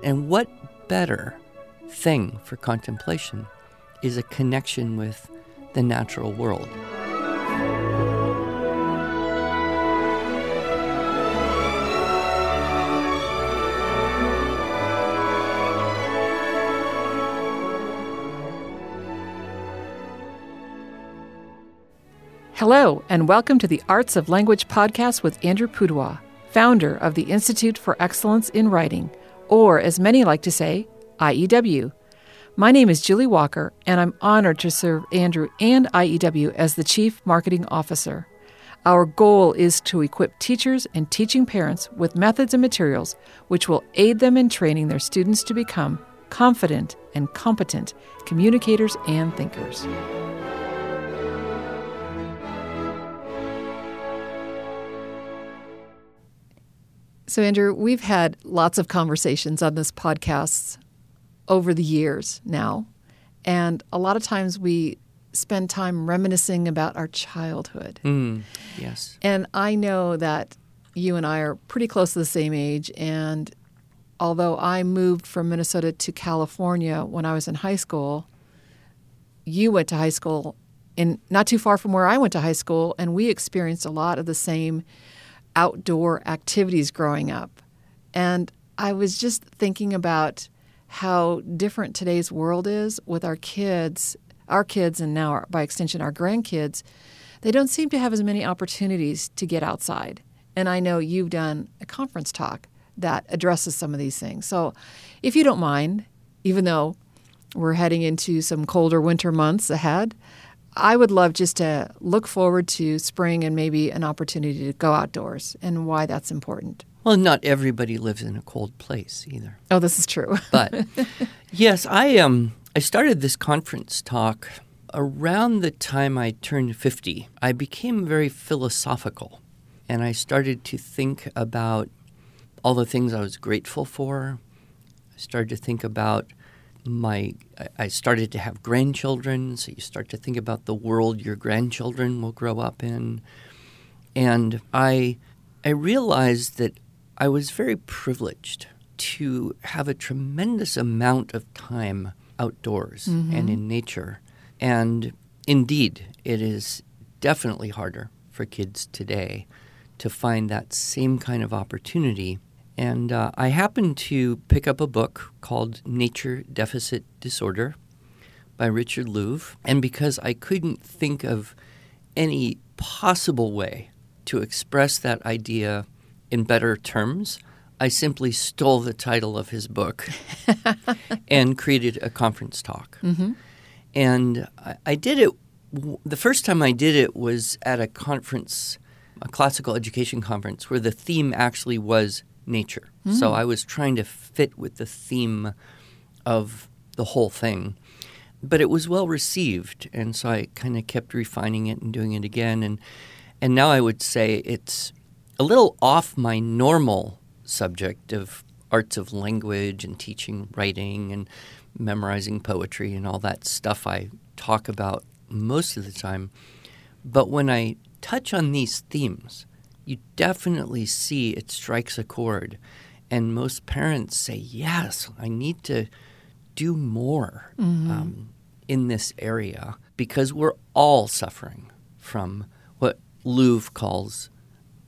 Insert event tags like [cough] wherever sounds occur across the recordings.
And what better thing for contemplation is a connection with the natural world? Hello, and welcome to the Arts of Language podcast with Andrew Pudewa, founder of the Institute for Excellence in Writing, or as many like to say, IEW. My name is Julie Walker, and I'm honored to serve Andrew and IEW as the Chief Marketing Officer. Our goal is to equip teachers and teaching parents with methods and materials which will aid them in training their students to become confident and competent communicators and thinkers. So, Andrew, we've had lots of conversations on this podcast over the years now. And a lot of times we spend time reminiscing about our childhood. Mm, yes. And I know that you and I are pretty close to the same age. And although I moved from Minnesota to California when I was in high school, you went to high school in not too far from where I went to high school, and we experienced a lot of the same outdoor activities growing up. And I was just thinking about how different today's world is with our kids, our kids, and now our, by extension, our grandkids. They don't seem to have as many opportunities to get outside. And I know you've done a conference talk that addresses some of these things. So if you don't mind, even though we're heading into some colder winter months ahead, I would love just to look forward to spring and maybe an opportunity to go outdoors and why that's important. Well, not everybody lives in a cold place either. Oh, this is true. [laughs] but yes, I um I started this conference talk around the time I turned 50. I became very philosophical and I started to think about all the things I was grateful for. I started to think about my I started to have grandchildren, so you start to think about the world your grandchildren will grow up in. And I I realized that I was very privileged to have a tremendous amount of time outdoors mm-hmm. and in nature. And indeed, it is definitely harder for kids today to find that same kind of opportunity and uh, I happened to pick up a book called Nature Deficit Disorder by Richard Louv. And because I couldn't think of any possible way to express that idea in better terms, I simply stole the title of his book [laughs] and created a conference talk. Mm-hmm. And I, I did it, the first time I did it was at a conference, a classical education conference, where the theme actually was nature. Mm. So I was trying to fit with the theme of the whole thing. But it was well received, and so I kind of kept refining it and doing it again. And and now I would say it's a little off my normal subject of arts of language and teaching writing and memorizing poetry and all that stuff I talk about most of the time. But when I touch on these themes, you definitely see it strikes a chord. And most parents say, yes, I need to do more mm-hmm. um, in this area because we're all suffering from what Louv calls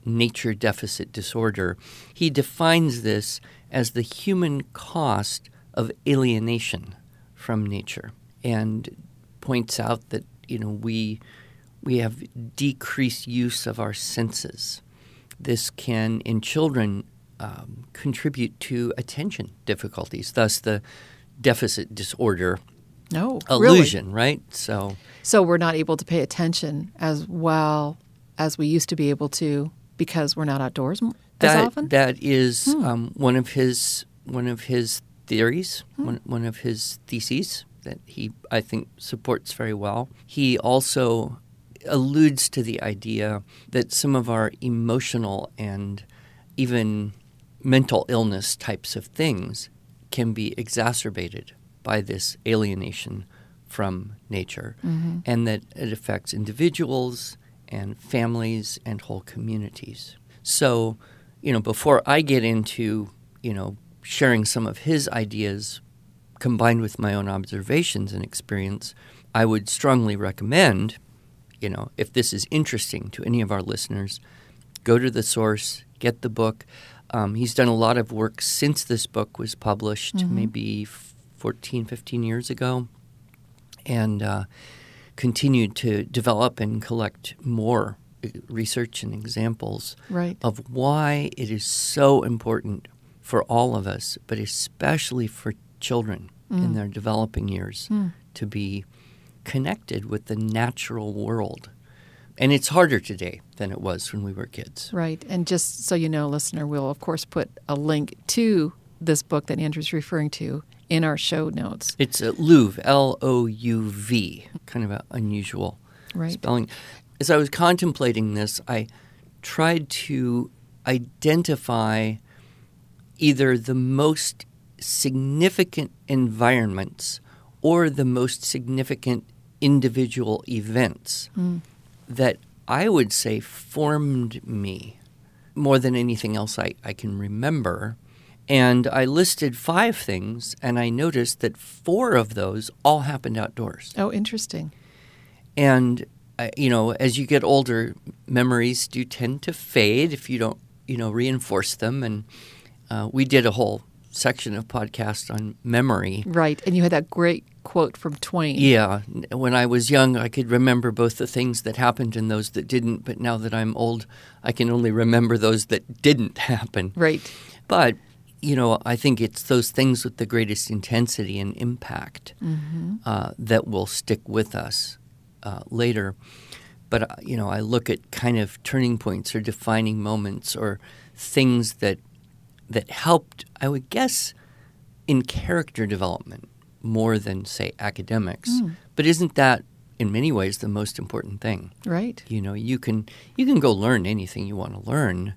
nature deficit disorder. He defines this as the human cost of alienation from nature and points out that you know we we have decreased use of our senses this can, in children, um, contribute to attention difficulties, thus the deficit disorder no illusion, really? right? So, so we're not able to pay attention as well as we used to be able to because we're not outdoors that, as often. That is hmm. um, one of his one of his theories, hmm. one, one of his theses that he I think supports very well. He also alludes to the idea that some of our emotional and even mental illness types of things can be exacerbated by this alienation from nature, mm-hmm. and that it affects individuals and families and whole communities. So, you know, before I get into, you know, sharing some of his ideas combined with my own observations and experience, I would strongly recommend, you know, if this is interesting to any of our listeners, go to the source, get the book. Um, he's done a lot of work since this book was published, Mhm. maybe 14, 15 years ago, and uh, continued to develop and collect more uh, research and examples Right. of why it is so important for all of us, but especially for children in Mm. their developing years, Mm. to be connected with the natural world. And it's harder today than it was when we were kids. Right. And just so you know, listener, we'll of course put a link to this book that Andrew's referring to in our show notes. It's uh, Louv, L O U V, kind of an unusual Right. spelling. As I was contemplating this, I tried to identify either the most significant environments or the most significant individual events Mm. that I would say formed me more than anything else I, I can remember. And I listed five things, and I noticed that four of those all happened outdoors. Oh, interesting. And uh, you know, as you get older, memories do tend to fade if you don't, you know, reinforce them. And uh, we did a whole section of podcast on memory. Right. And you had that great quote from Twain. Yeah, when I was young, I could remember both the things that happened and those that didn't. But now that I'm old, I can only remember those that didn't [laughs] happen. Right. But you know, I think it's those things with the greatest intensity and impact hmm uh, that will stick with us uh, later. But uh, you know, I look at kind of turning points or defining moments or things that that helped. I would guess in character development more than say academics. Mm. But isn't that in many ways the most important thing? Right. You know, you can you can go learn anything you want to learn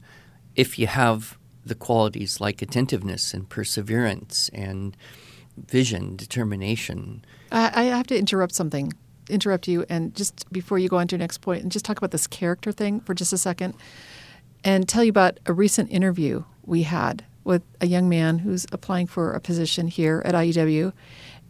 if you have the qualities like attentiveness and perseverance and vision, determination. I, I have to interrupt something, interrupt you, and just before you go on to your next point, and just talk about this character thing for just a second, and tell you about a recent interview we had with a young man who's applying for a position here at IEW,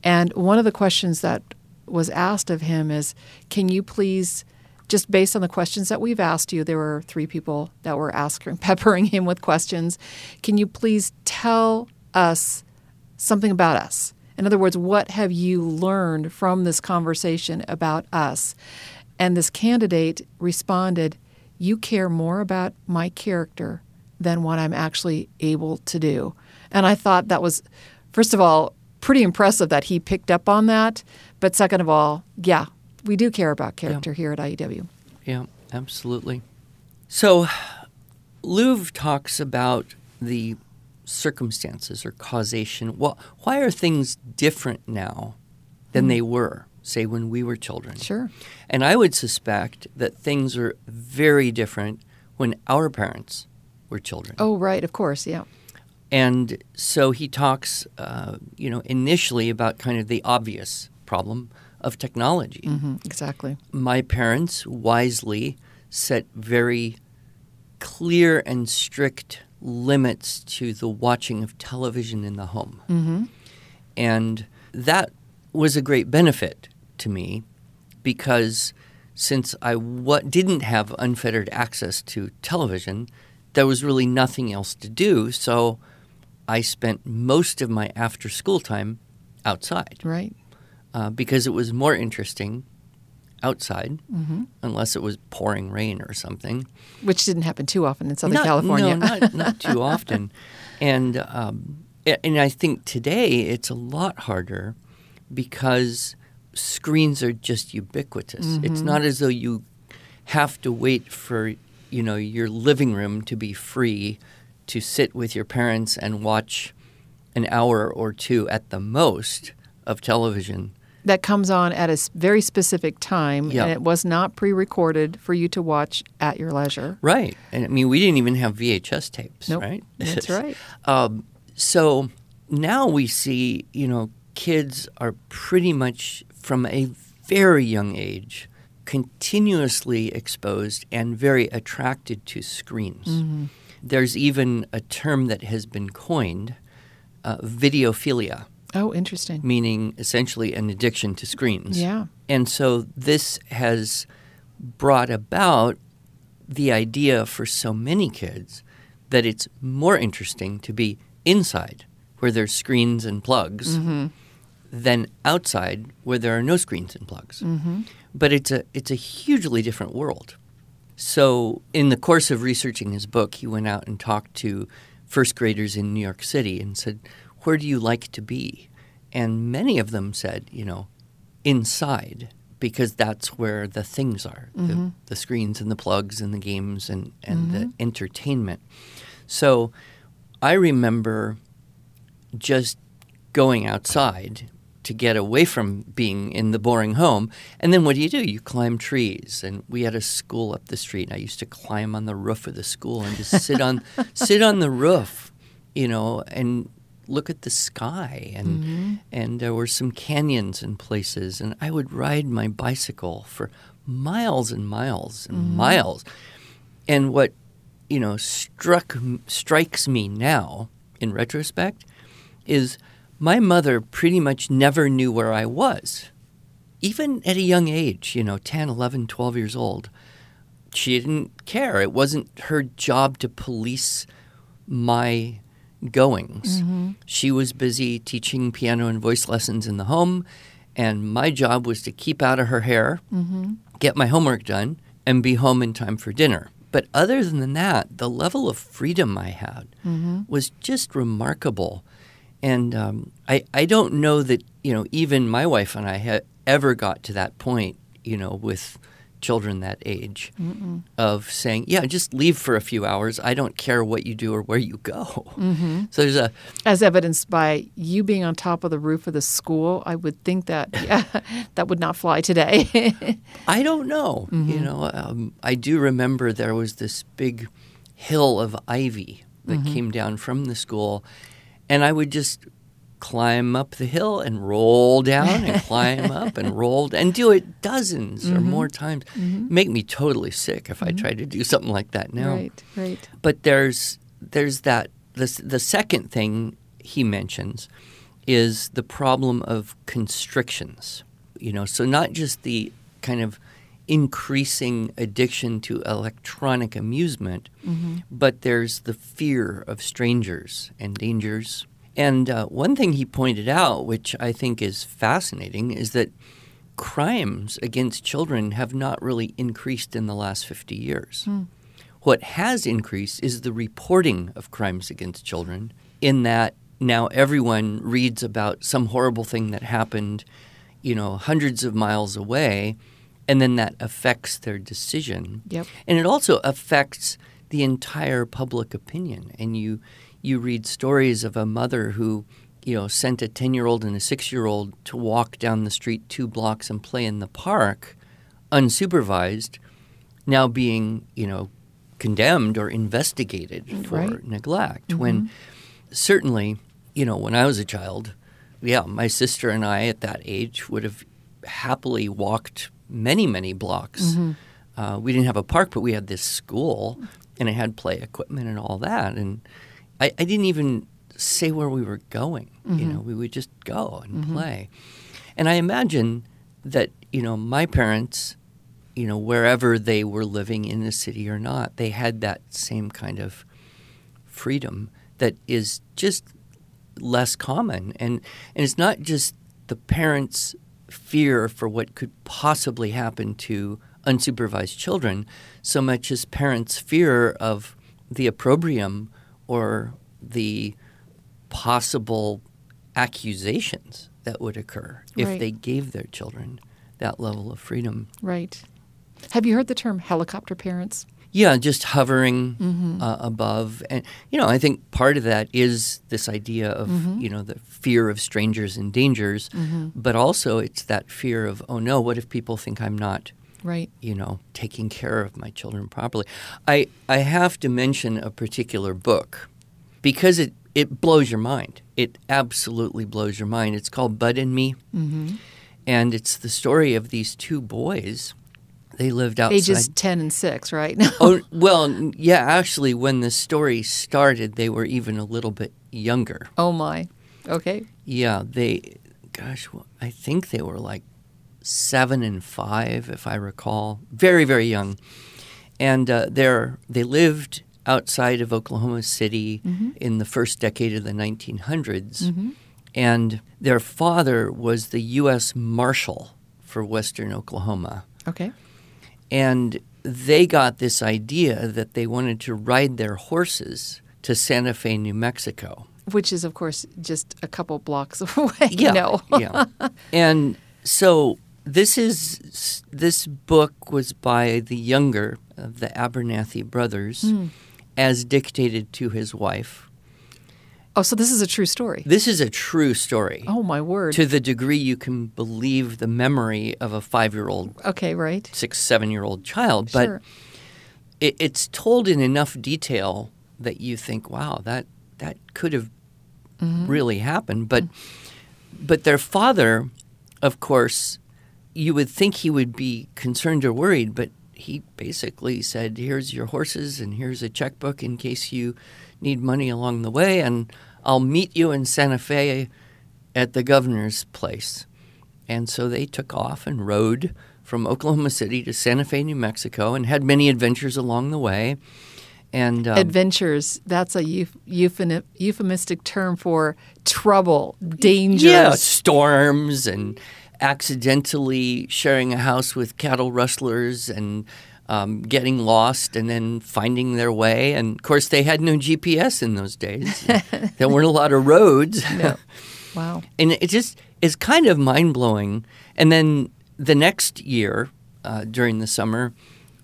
and one of the questions that was asked of him is, "Can you please?" Just based on the questions that we've asked you, there were three people that were asking, [laughs] peppering him with questions. Can you please tell us something about us. In other words, what have you learned from this conversation about us? And this candidate responded, You care more about my character than what I'm actually able to do. And I thought that was, first of all, pretty impressive that he picked up on that. But second of all, yeah, we do care about character here at IEW. Yeah, absolutely. So, Louv talks about the circumstances or causation. Well, why are things different now than hmm. they were, say, when we were children? Sure. And I would suspect that things are very different when our parents were children. Oh, right, of course, yeah. And so he talks, uh, you know, initially about kind of the obvious problem of technology. hmm exactly. My parents wisely set very clear and strict limits to the watching of television in the home. hmm And that was a great benefit to me because since I wa didn't have unfettered access to television, there was really nothing else to do. So I spent most of my after school time outside Right. uh, because it was more interesting outside, hmm unless it was pouring rain or something. Which didn't happen too often in Southern Not- California. No, not, not [laughs] too often. And um, and I think today it's a lot harder because screens are just ubiquitous. It's Mhm. not as though you have to wait for you know your living room to be free to sit with your parents and watch an hour or two at the most of television. that comes on at a very specific time, Yeah. and it was not pre-recorded for you to watch at your leisure. Right. And I mean, we didn't even have VHS tapes, Nope. right? That's [laughs] right. Um, so now we see, you know, kids are pretty much from a very young age continuously exposed and very attracted to screens. Mhm. There's even a term that has been coined uh, videophilia, Oh, interesting. meaning essentially an addiction to screens. Yeah. And so this has brought about the idea for so many kids that it's more interesting to be inside where there's screens and plugs than outside where there are no screens and plugs. But it's a it's a hugely different world. So in the course of researching his book, he went out and talked to first graders in New York City and said, "Where do you like to be?" And many of them said, you know, inside because that's where the things are the, mm-hmm. the screens and the plugs and the games and, and the mm-hmm. entertainment. So I remember just going outside to get away from being in the boring home. And then what do you do? You climb trees. And we had a school up the street. And I used to climb on the roof of the school and just sit on [laughs] sit on the roof, you know, and look at the sky. And mm-hmm. and there were some canyons and places. And I would ride my bicycle for miles and miles and mm-hmm. miles. And what you know struck strikes me now in retrospect is my mother pretty much never knew where I was. Even at a young age, you know, 10, 11, 12 years old, she didn't care. It wasn't her job to police my goings. Mm-hmm. She was busy teaching piano and voice lessons in the home, and my job was to keep out of her hair, mm-hmm. get my homework done, and be home in time for dinner. But other than that, the level of freedom I had mm-hmm. was just remarkable. And um, I, I don't know that, you know, even my wife and I had ever got to that point, you know, with children that age of saying, yeah, just leave for a few hours. I don't care what you do or where you go. So there's a, As evidenced by you being on top of the roof of the school, I would think that [laughs] yeah, that would not fly today. [laughs] I don't know. You know, um, I do remember there was this big hill of ivy that came down from the school, and I would just climb up the hill and roll down and [laughs] climb up and roll and do it dozens or mm-hmm. more times. Mm-hmm. Make me totally sick if I mm-hmm. tried to do something like that now. Right, right. But there's there's that the the second thing he mentions is the problem of constrictions. You know, so not just the kind of increasing addiction to electronic amusement, but there's the fear of strangers and dangers. And uh, one thing he pointed out, which I think is fascinating, is that crimes against children have not really increased in the last 50 years. What has increased is the reporting of crimes against children, in that now everyone reads about some horrible thing that happened, you know, hundreds of miles away, and then that affects their decision. Yep. And it also affects the entire public opinion. And you you read stories of a mother who, you know, sent a 10-year-old and a 6-year-old to walk down the street 2 blocks and play in the park unsupervised, now being, you know, condemned or investigated mm, for Right. neglect mm-hmm. when certainly, you know, when I was a child, yeah, my sister and I at that age would have happily walked many, many blocks. Mm-hmm. Uh, we didn't have a park, but we had this school, and it had play equipment and all that. And I, I didn't even say where we were going. You mm-hmm. know, we would just go and mm-hmm. play. And I imagine that you know my parents, you know, wherever they were living in the city or not, they had that same kind of freedom that is just less common and and it's not just the parents fear for what could possibly happen to unsupervised children so much as parents fear of the opprobrium or the possible accusations that would occur if they gave their children that level of freedom Right. Have you heard the term helicopter parents? Yeah, just hovering mm-hmm. uh, above, and you know, I think part of that is this idea of mm-hmm. you know the fear of strangers and dangers, mm-hmm. but also it's that fear of oh no, what if people think I'm not Right. you know taking care of my children properly? I I have to mention a particular book because it it blows your mind. It absolutely blows your mind. It's called Bud and Me, and it's the story of these two boys. They lived outside. Ages 10 and 6, right? [laughs] oh well, yeah. Actually, when the story started, they were even a little bit younger. Oh my. Okay. Yeah, they, gosh, wh- I think they were like seven and five, if I recall. Very, very young. And uh, they're, they lived outside of Oklahoma City in the first decade of the 1900s. And their father was the U.S. Marshal for Western Oklahoma. Okay. And they got this idea that they wanted to ride their horses to Santa Fe, New Mexico. Which is, of course, just a couple blocks [laughs] away. Yeah, No. yeah. And so this is this book was by the younger of the Abernathy brothers, Hmm. as dictated to his wife. Oh, so this is a true story. This is a true story. Oh my word. To the degree you can believe the memory of a five-year-old, okay, right. six, seven-year-old child, but sure. it, it's told in enough detail that you think, "Wow, that that could have mm-hmm. really happened." But but their father, of course, you would think he would be concerned or worried, but he basically said, "Here's your horses, and here's a checkbook in case you need money along the way, and I'll meet you in Santa Fe at the governor's place." And so they took off and rode from Oklahoma City to Santa Fe, New Mexico, and had many adventures along the way. And um, Adventures, that's a euph- euphemistic term for trouble, danger. yeah, storms and accidentally sharing a house with cattle rustlers and um, getting lost and then finding their way. And of course, they had no GPS in those days. [laughs] there weren't a lot of roads. No. [laughs] Wow. and it just is kind of mind blowing. And then the next year, uh, during the summer,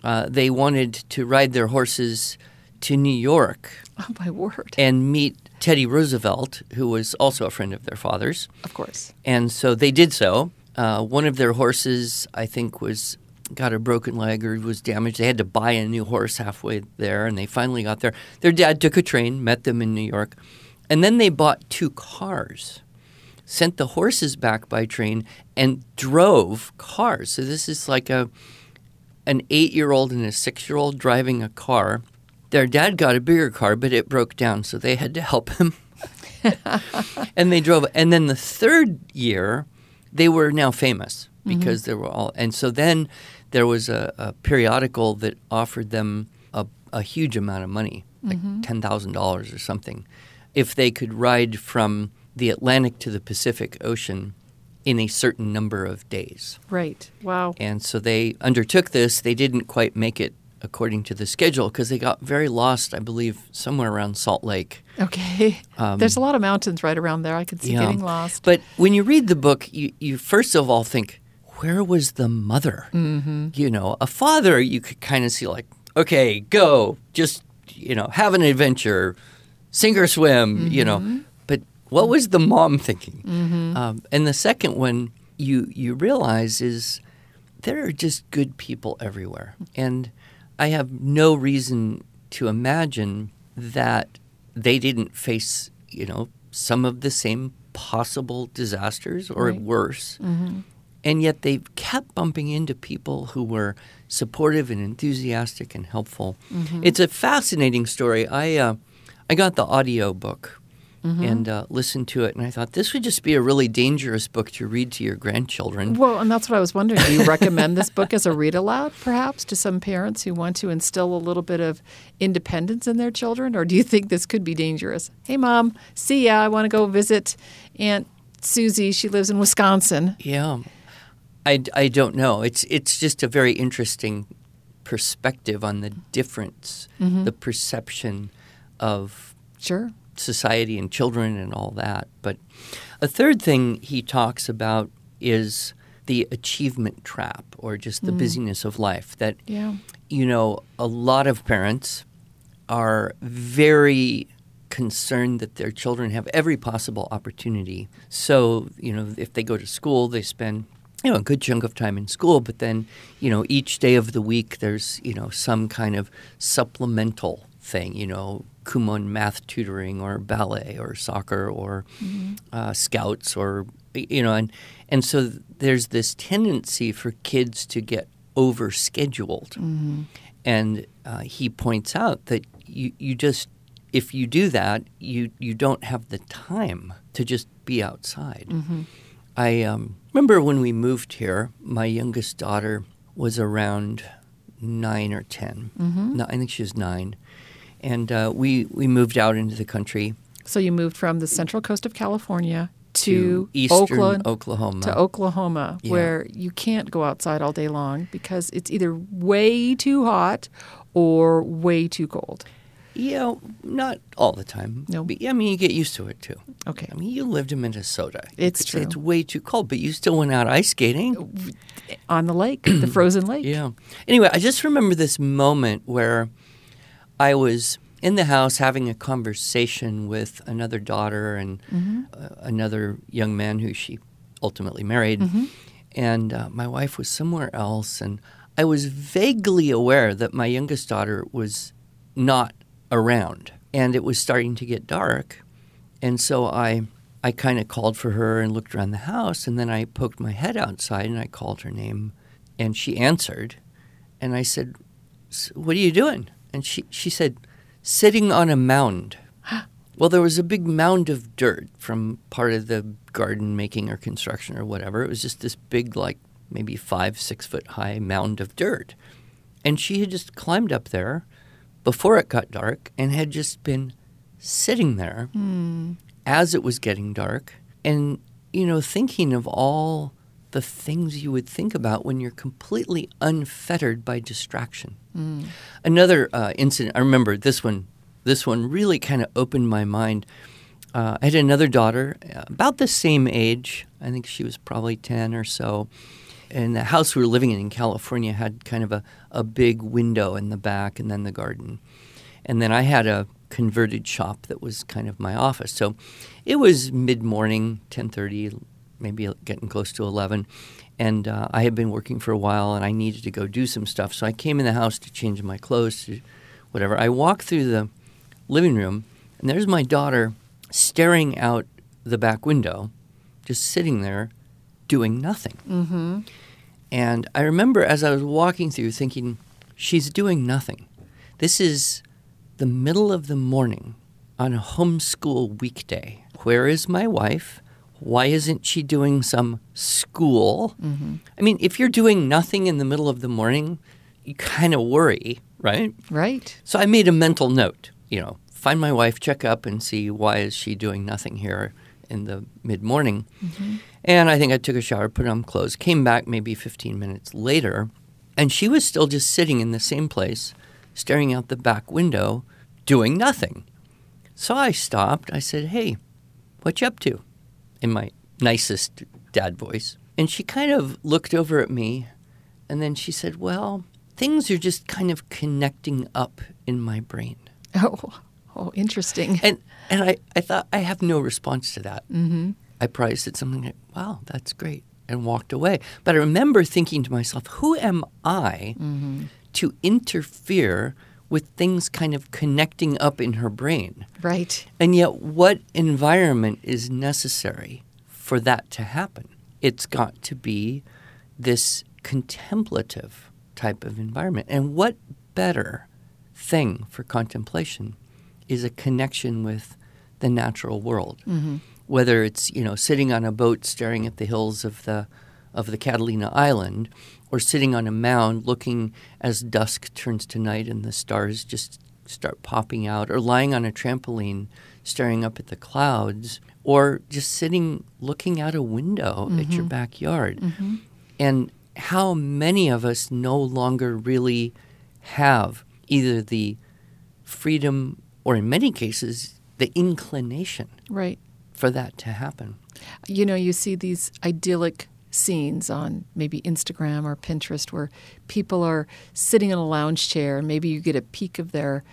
uh, they wanted to ride their horses to New York Oh, my word. and meet Teddy Roosevelt, who was also a friend of their father's. Of course. And so they did so. Uh, one of their horses, I think, was got a broken leg or was damaged. They had to buy a new horse halfway there, and they finally got there. Their dad took a train, met them in New York, and then they bought two cars, sent the horses back by train, and drove cars. So this is like a an eight year old and a six year old driving a car. Their dad got a bigger car, but it broke down, so they had to help him. [laughs] [laughs] and they drove. And then the third year, they were now famous because they were all. And so then there was a, a periodical that offered them a, a huge amount of money, like ten thousand dollars or something, if they could ride from the Atlantic to the Pacific Ocean in a certain number of days. Right. Wow. And so they undertook this. They didn't quite make it according to the schedule because they got very lost, I believe, somewhere around Salt Lake. Okay. There's a lot of mountains right around there. I could see Um, Yeah. getting lost. But when you read the book, you, you first of all think, where was the mother? Mm-hmm. You know, a father, you could kind of see, like, okay, go, just, you know, have an adventure, sink or swim, you know. But what was the mom thinking? Um, and the second one you, you realize is there are just good people everywhere. And I have no reason to imagine that they didn't face, you know, some of the same possible disasters or Right. worse. And yet they kept bumping into people who were supportive and enthusiastic and helpful. It's a fascinating story. I uh, I got the audio book and uh, listened to it, and I thought this would just be a really dangerous book to read to your grandchildren. Well, and that's what I was wondering. Do you [laughs] recommend this book as a read aloud, perhaps, to some parents who want to instill a little bit of independence in their children? Or do you think this could be dangerous? Hey, mom, see ya. I want to go visit Aunt Susie. She lives in Wisconsin. Yeah, I, I don't know. It's it's just a very interesting perspective on the difference, mm-hmm. the perception of Sure. society and children and all that. But a third thing he talks about is the achievement trap or just the mm. busyness of life. That Yeah. you know, a lot of parents are very concerned that their children have every possible opportunity. So, you know, if they go to school, they spend you know a good chunk of time in school, but then, you know, each day of the week there's, you know, some kind of supplemental thing, you know, Kumon math tutoring or ballet or soccer or uh, scouts or you know, and and so there's this tendency for kids to get overscheduled, and uh, he points out that you you just if you do that, you you don't have the time to just be outside. I um, remember when we moved here, my youngest daughter was around nine or 10 No, I think she was nine, and uh, we we moved out into the country So you moved from the central coast of California to, eastern Oakland, Oklahoma. to Oklahoma, Yeah. where you can't go outside all day long because it's either way too hot or way too cold. Yeah, not all the time. No. But, I mean, you get used to it too. Okay. I mean, you lived in Minnesota. You It's true. It's way too cold, but you still went out ice skating. On the lake, the [clears throat] frozen lake. Yeah. Anyway, I just remember this moment where I was in the house having a conversation with another daughter and uh, another young man who she ultimately married. And uh, my wife was somewhere else. And I was vaguely aware that my youngest daughter was not around. And it was starting to get dark. And so I, I kind of called for her and looked around the house. And then I poked my head outside and I called her name. And she answered. And I said, "S- What are you doing? And she, she said, Sitting on a mound. [gasps] well, there was a big mound of dirt from part of the garden making or construction or whatever. It was just this big, like maybe five, six foot high mound of dirt. And she had just climbed up there before it got dark and had just been sitting there as it was getting dark and, you know, thinking of all the things you would think about when you're completely unfettered by distraction. Another uh, incident, I remember this one, this one really kind of opened my mind. Uh, I had another daughter, uh, about the same age. I think she was probably 10 or so. And the house we were living in in California had kind of a, a big window in the back and then the garden. And then I had a converted shop that was kind of my office. So it was mid-morning, 10:30, maybe getting close to 11. And uh, I had been working for a while and I needed to go do some stuff. So I came in the house to change my clothes, to whatever. I walked through the living room and there's my daughter staring out the back window, just sitting there doing nothing. Mm-hmm. And I remember as I was walking through thinking, she's doing nothing. This is the middle of the morning on a homeschool weekday. Where is my wife? Why isn't she doing some school? Mm-hmm. I mean, if you're doing nothing in the middle of the morning, you kind of worry, right? Right. So I made a mental note, you know, find my wife, check up and see why is she doing nothing here in the mid-morning. Mm-hmm. And I think I took a shower, put on clothes, came back maybe 15 minutes later, and she was still just sitting in the same place, staring out the back window, doing nothing. So I stopped. I said, "Hey, what you up to?" in my nicest dad voice. And she kind of looked over at me and then she said, Well, things are just kind of connecting up in my brain. Oh, [laughs] oh, interesting. And and I, I thought I have no response to that. Mm-hmm. I probably said something like, Wow, that's great, and walked away. But I remember thinking to myself, Who am I mm-hmm. to interfere with things kind of connecting up in her brain? Right. And yet, what environment is necessary for that to happen? It's got to be this contemplative type of environment. And what better thing for contemplation is a connection with the natural world? Mm-hmm. Whether it's you know sitting on a boat staring at the hills of the of the Catalina Island, or sitting on a mound looking as dusk turns to night and the stars just start popping out, or lying on a trampoline staring up at the clouds, or just sitting looking out a window at your mm-hmm. backyard. Mm-hmm. And how many of us no longer really have either the freedom or, in many cases, the inclination Right. For that to happen? You know, you see these idyllic scenes on maybe Instagram or Pinterest where people are sitting in a lounge chair and maybe you get a peek of their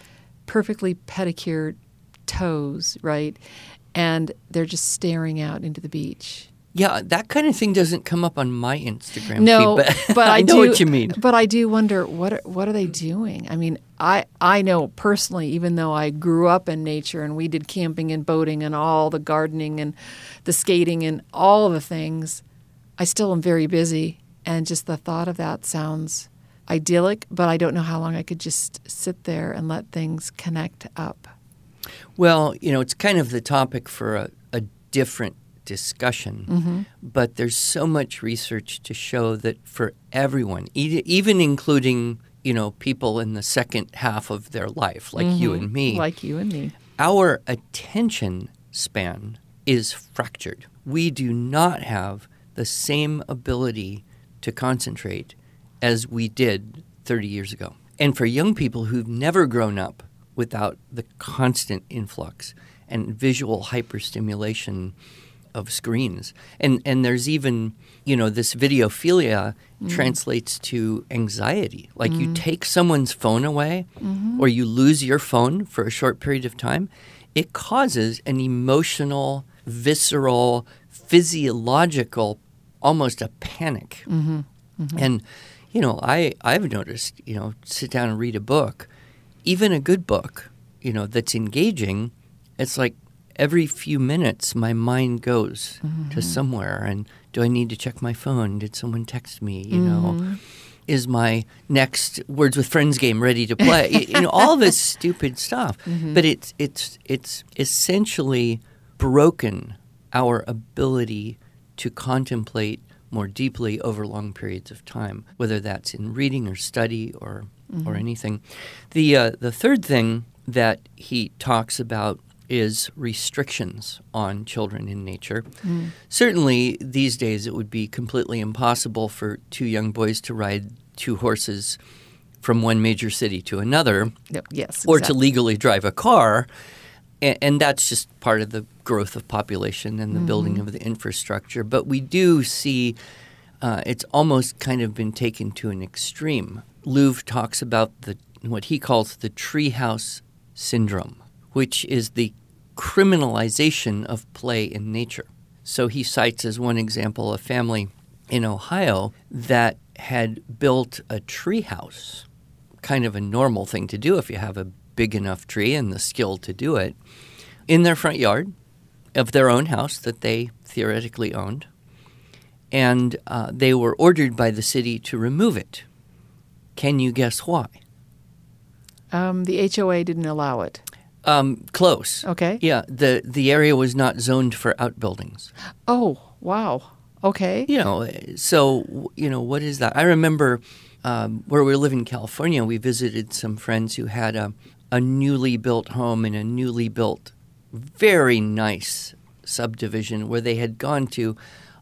perfectly pedicured toes, right? And they're just staring out into the beach. Yeah, that kind of thing doesn't come up on my Instagram No, feed, but, but [laughs] I, I know do, what you mean. But I do wonder what are, what are they doing? I mean, I I know personally, even though I grew up in nature and we did camping and boating and all the gardening and the skating and all the things, I still am very busy, and just the thought of that sounds idyllic. But I don't know how long I could just sit there and let things connect up. Well, you know, it's kind of the topic for a, a different discussion, mm-hmm. but there's so much research to show that for everyone, e- even including, you know, people in the second half of their life, like you mm-hmm. and me, Like you and me. our attention span is fractured. We do not have the same ability to concentrate as we did 30 years ago. And for young people who've never grown up without the constant influx and visual hyperstimulation of screens. And and there's even, you know, this videophilia mm. translates to anxiety. Like you mm. take someone's phone away mm-hmm. or you lose your phone for a short period of time, it causes an emotional, visceral, physiological almost a panic. Mm-hmm. Mm-hmm. And you know, I I've noticed, you know, sit down and read a book, even a good book, you know, that's engaging, it's like every few minutes my mind goes to mm-hmm. somewhere and do I need to check my phone? Did someone text me? You know, mm-hmm. is my next Words with Friends game ready to play? you, know, all this [laughs] stupid stuff. Mm-hmm. But it's it's it's essentially broken our ability to contemplate more deeply over long periods of time, whether that's in reading or study or or anything. The uh, the third thing that he talks about is restrictions on children in nature. Certainly, these days it would be completely impossible for two young boys to ride two horses from one major city to another Yep, Yes. or to legally drive a car. And, and that's just part of the growth of population and the building of the infrastructure. But we do see uh, it's almost kind of been taken to an extreme. Louv talks about the what he calls the treehouse syndrome, which is the criminalization of play in nature. So he cites as one example a family in Ohio that had built a treehouse kind of a normal thing to do if you have a big enough tree and the skill to do it in their front yard of their own house that they theoretically owned. And uh, they were ordered by the city to remove it. Can you guess why? Um, the HOA didn't allow it. Um, close. Okay. Yeah, the, the area was not zoned for outbuildings. Oh, wow. Okay. You know, so, you know, what is that? I remember um, where we live in California, we visited some friends who had a, a newly built home in a newly built, very nice subdivision where they had gone to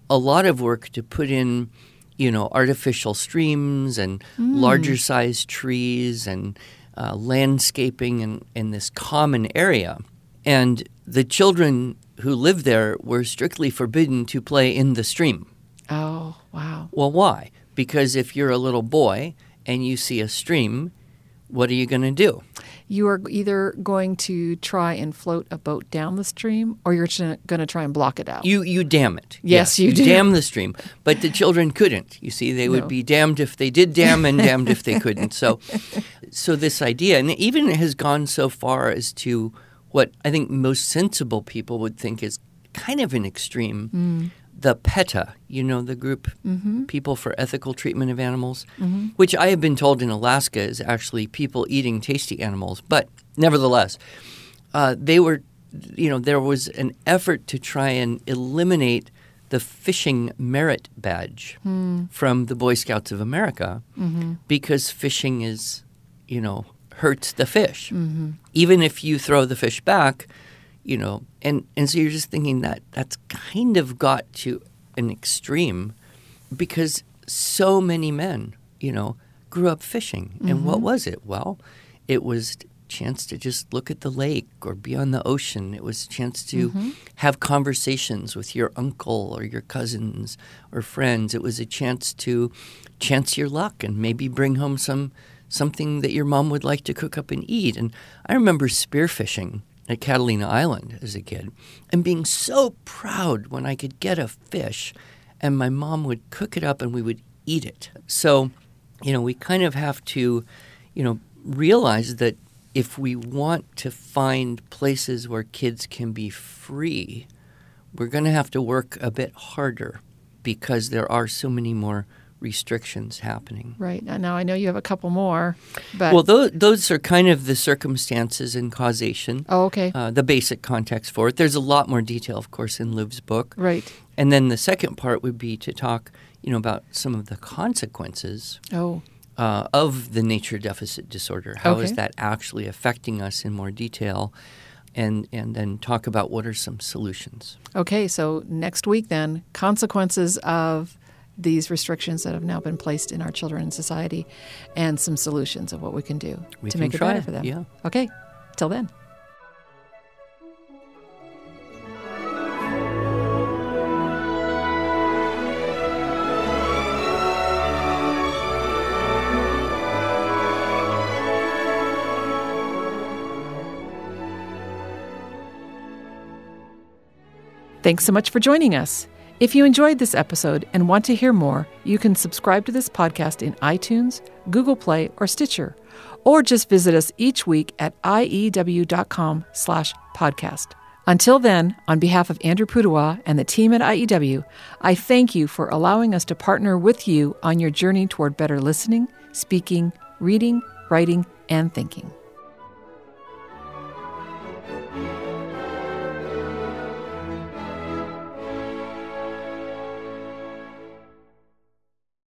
a lot of work to put in, you know, artificial streams and larger sized trees and uh, landscaping in, in this common area. And the children who lived there were strictly forbidden to play in the stream. Oh, wow. Well, why? Because if you're a little boy and you see a stream, what are you going to do? You are either going to try and float a boat down the stream or you're going to try and block it out. You you dam it. Yes, you do. dam the stream. But the children couldn't. You see, they would be damned if they did dam and damned if they couldn't. So, [laughs] so this idea, and even it has gone so far as to what I think most sensible people would think is kind of an extreme. Mm. The PETA, you know, the group Mm-hmm. People for Ethical Treatment of Animals, which I have been told in Alaska is actually people eating tasty animals. But nevertheless, uh, they were, you know, there was an effort to try and eliminate the fishing merit badge from the Boy Scouts of America because fishing is, you know, hurts the fish. Mm-hmm. Even if you throw the fish back, you know, and, and so you're just thinking that that's kind of got to an extreme because so many men, you know, grew up fishing. And what mm-hmm. was it? Well, it was chance to just look at the lake or be on the ocean. It was a chance to mm-hmm. have conversations with your uncle or your cousins or friends. It was a chance to chance your luck and maybe bring home some something that your mom would like to cook up and eat. And I remember spearfishing at Catalina Island as a kid and being so proud when I could get a fish and my mom would cook it up and we would eat it. So, you know, we kind of have to, you know, realize that if we want to find places where kids can be free, we're going to have to work a bit harder because there are so many more restrictions happening. Right. Now I know you have a couple more, but Well, those, those are kind of the circumstances and causation, oh, okay. uh, the basic context for it. There's a lot more detail, of course, in Louv's book. right. And then the second part would be to talk, you know, about some of the consequences Oh, uh, of the nature deficit disorder. How is Okay. that actually affecting us in more detail? And, and then talk about what are some solutions. okay. So next week, then, consequences of these restrictions that have now been placed in our children and society, and some solutions of what we can do We to can make it better for them. yeah. Okay. Till then. Thanks so much for joining us. If you enjoyed this episode and want to hear more, you can subscribe to this podcast in iTunes, Google Play, or Stitcher, or just visit us each week at iew.com slash podcast. Until then, on behalf of Andrew Pudewa and the team at IEW, I thank you for allowing us to partner with you on your journey toward better listening, speaking, reading, writing, and thinking.